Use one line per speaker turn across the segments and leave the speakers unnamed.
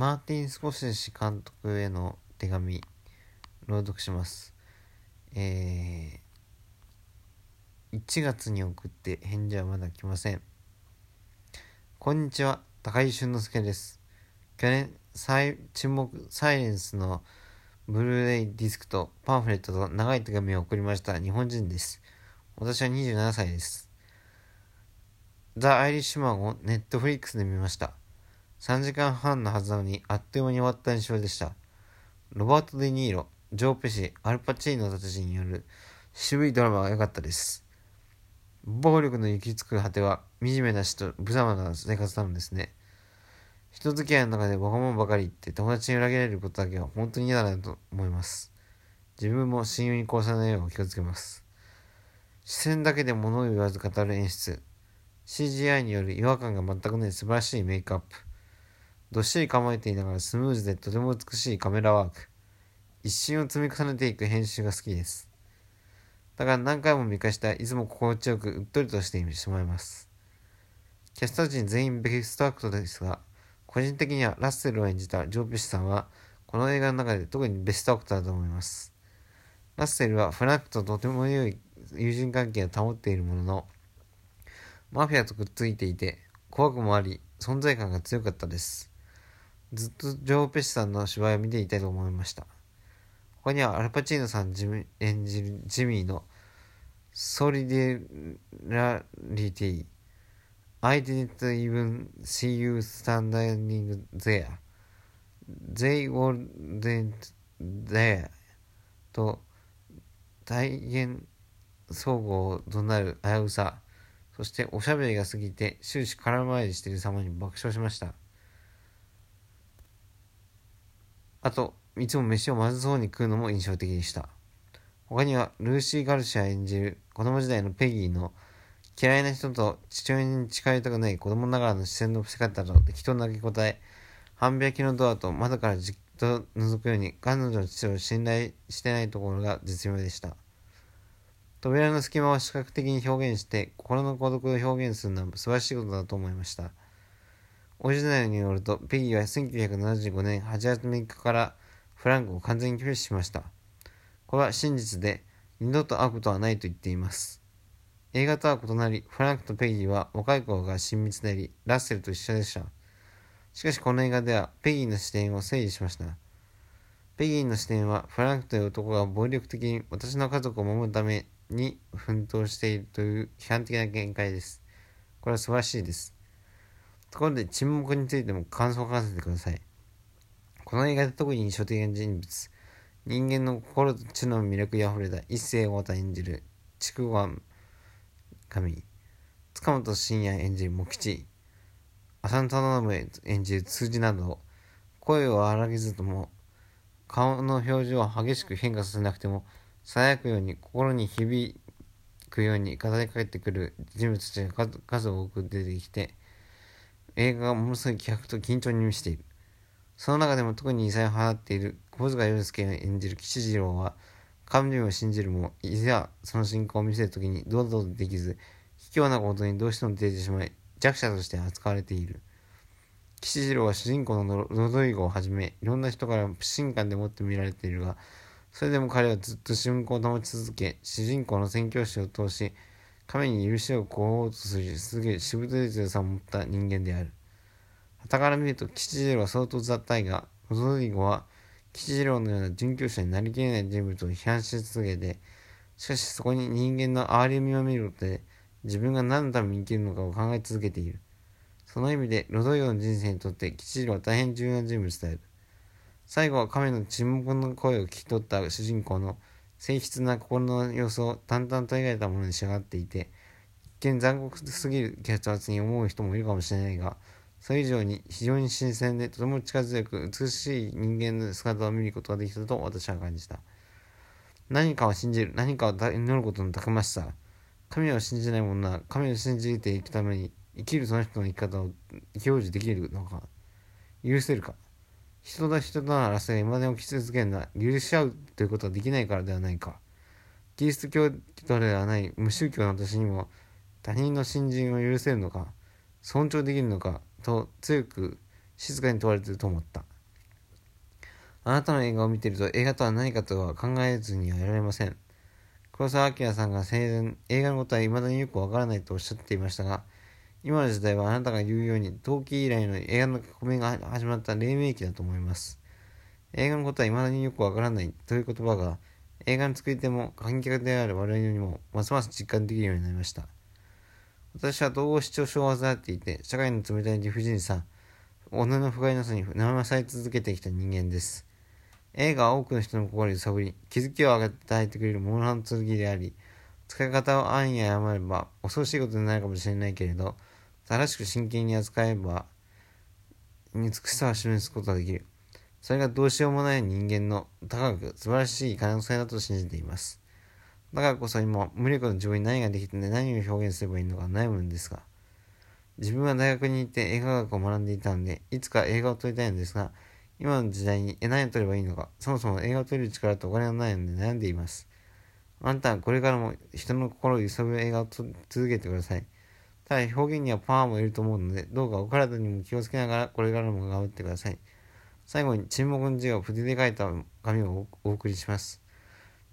マーティン・スコセッシ監督への手紙朗読します。えー、1月に送って返事はまだ来ません。こんにちは高井俊之介です。去年サイ沈黙サイレンスのブルーレイディスクとパンフレットと長い手紙を送りました。日本人です。私は27歳です。ザ・アイリッシュマンをネットフリックスで見ました。3時間半のはずなのにあっという間に終わった印象でした。ロバート・デ・ニーロ、ジョー・ペシ、アルパチーノたちによる渋いドラマが良かったです。暴力の行き着く果ては惨めな死と無様な生活なのですね。人付き合いの中でわがままばかり言って友達に裏切られることだけは本当に嫌だなと思います。自分も親友に殺さないよう気をつけます。視線だけで物を言わず語る演出。CGI による違和感が全くない素晴らしいメイクアップ。どっしり構えていながらスムーズでとても美しいカメラワーク。一瞬を積み重ねていく編集が好きです。だから何回も見返したいつも心地よくうっとりとしてしまいます。キャスト陣全員ベストアクトですが、個人的にはラッセルを演じたジョー・ペシさんは、この映画の中で特にベストアクトだと思います。ラッセルはフランクととても良い友人関係を保っているものの、マフィアとくっついていて、怖くもあり、存在感が強かったです。ずっとジョー・ペシさんの芝居を見ていたいと思いました。他にはアルパチーノさん演じるジミーのソリデラリティ I didn't even see you standing there They weren't there と大変相互を怒鳴る危うさそしておしゃべりが過ぎて終始空回りしている様に爆笑しましたあと、いつも飯をまずそうに食うのも印象的でした。他には、ルーシー・ガルシア演じる子供時代のペギーの嫌いな人と父親に近寄りたくない子供ながらの視線の伏せ方と適当な投げ答え、半開きのドアと窓からじっと覗くように彼女の父を信頼してないところが絶妙でした。扉の隙間を視覚的に表現して心の孤独を表現するのは素晴らしいことだと思いました。オリジナルによると、ペギーは1975年8月3日からフランクを完全に拒否しました。これは真実で、二度と会うことはないと言っています。映画とは異なり、フランクとペギーは若い頃が親密であり、ラッセルと一緒でした。しかしこの映画では、ペギーの視点を整理しました。ペギーの視点は、フランクという男が暴力的に私の家族を守るために奮闘しているという批判的な見解です。これは素晴らしいです。ところで沈黙についても感想を書かせてください。この映画で特に印象的な人物、人間の心と知の魅力に溢れた一世を太演じる筑後神、塚本慎也演じる茂吉、浅野忠信演じる通じなど、声を荒げずとも、顔の表情を激しく変化させなくても、囁くように心に響くように語りかけてくる人物たちが数多く出てきて、映画がものすごい気迫と緊張に満ちている。その中でも特に異彩を放っている小塚洋介が演じる吉次郎は、神を信じるも、いざその信仰を見せるときに堂々とできず、卑怯なことにどうしても出てしまい、弱者として扱われている。吉次郎は主人公のロドリゴをはじめ、いろんな人から不信感でもって見られているが、それでも彼はずっと信仰を保ち続け、主人公の宣教師を通し、神に許しを請おうとするすげえしぶとい強さを持った人間である。傍から見ると吉次郎は相当雑体が、ロドリゴは吉次郎のような殉教者になりきれない人物を批判し続けて、しかしそこに人間の憐れみを見ることで、自分が何のために生きるのかを考え続けている。その意味で、ロドリゴの人生にとって吉次郎は大変重要な人物である。最後は亀の沈黙の声を聞き取った主人公の静筆な心の様子を淡々と描いたものに仕上がっていて、一見残酷すぎる血圧に思う人もいるかもしれないが、それ以上に非常に新鮮でとても力強く美しい人間の姿を見ることができたと私は感じた。何かを信じる、何かを祈ることのたくましさ。神を信じない者は神を信じていくために生きるその人の生き方を享受できるのか、許せるか。人と人との争いが未だに起き続けるのは許し合うということはできないからではないか。キリスト教徒ではない無宗教の私にも他人の信心を許せるのか、尊重できるのかと強く静かに問われていると思った。あなたの映画を見ていると映画とは何かとは考えずにはいられません。黒澤明さんが生前、映画のことは未だによくわからないとおっしゃっていましたが、今の時代はあなたが言うように、冬季以来の映画の革命が始まった黎明期だと思います。映画のことは未だによくわからないという言葉が、映画の作り手も観客である我々にもますます実感できるようになりました。私は統合失調症を患っていて、社会の冷たい理不尽さ、己の不甲斐なさに悩まされ続けてきた人間です。映画は多くの人の心を揺さぶり、気づきを与えてくれるものの剣であり、使い方を安易に誤れば恐ろしいことになるかもしれないけれど、正しく真剣に扱えば、美しさを示すことができる。それがどうしようもない人間の高く素晴らしい可能性だと信じています。だからこそ今、無力の自分に何ができて何を表現すればいいのか悩むんですが、自分は大学に行って映画学を学んでいたので、いつか映画を撮りたいのですが、今の時代に何を撮ればいいのか、そもそも映画を撮る力とお金がないので悩んでいます。あんたはこれからも人の心を揺さぶる映画を続けてください。ただ表現にはパワーもいると思うので、どうかお体にも気をつけながらこれからも頑張ってください。最後に沈黙の字を筆で書いた紙をお送りします。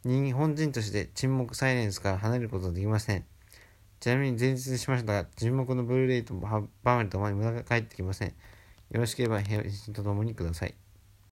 日本人として沈黙サイレンスから離れることはできません。ちなみに前日しましたが、沈黙のブルーレイとバーメルともに無駄が返ってきません。よろしければ返信とともにください。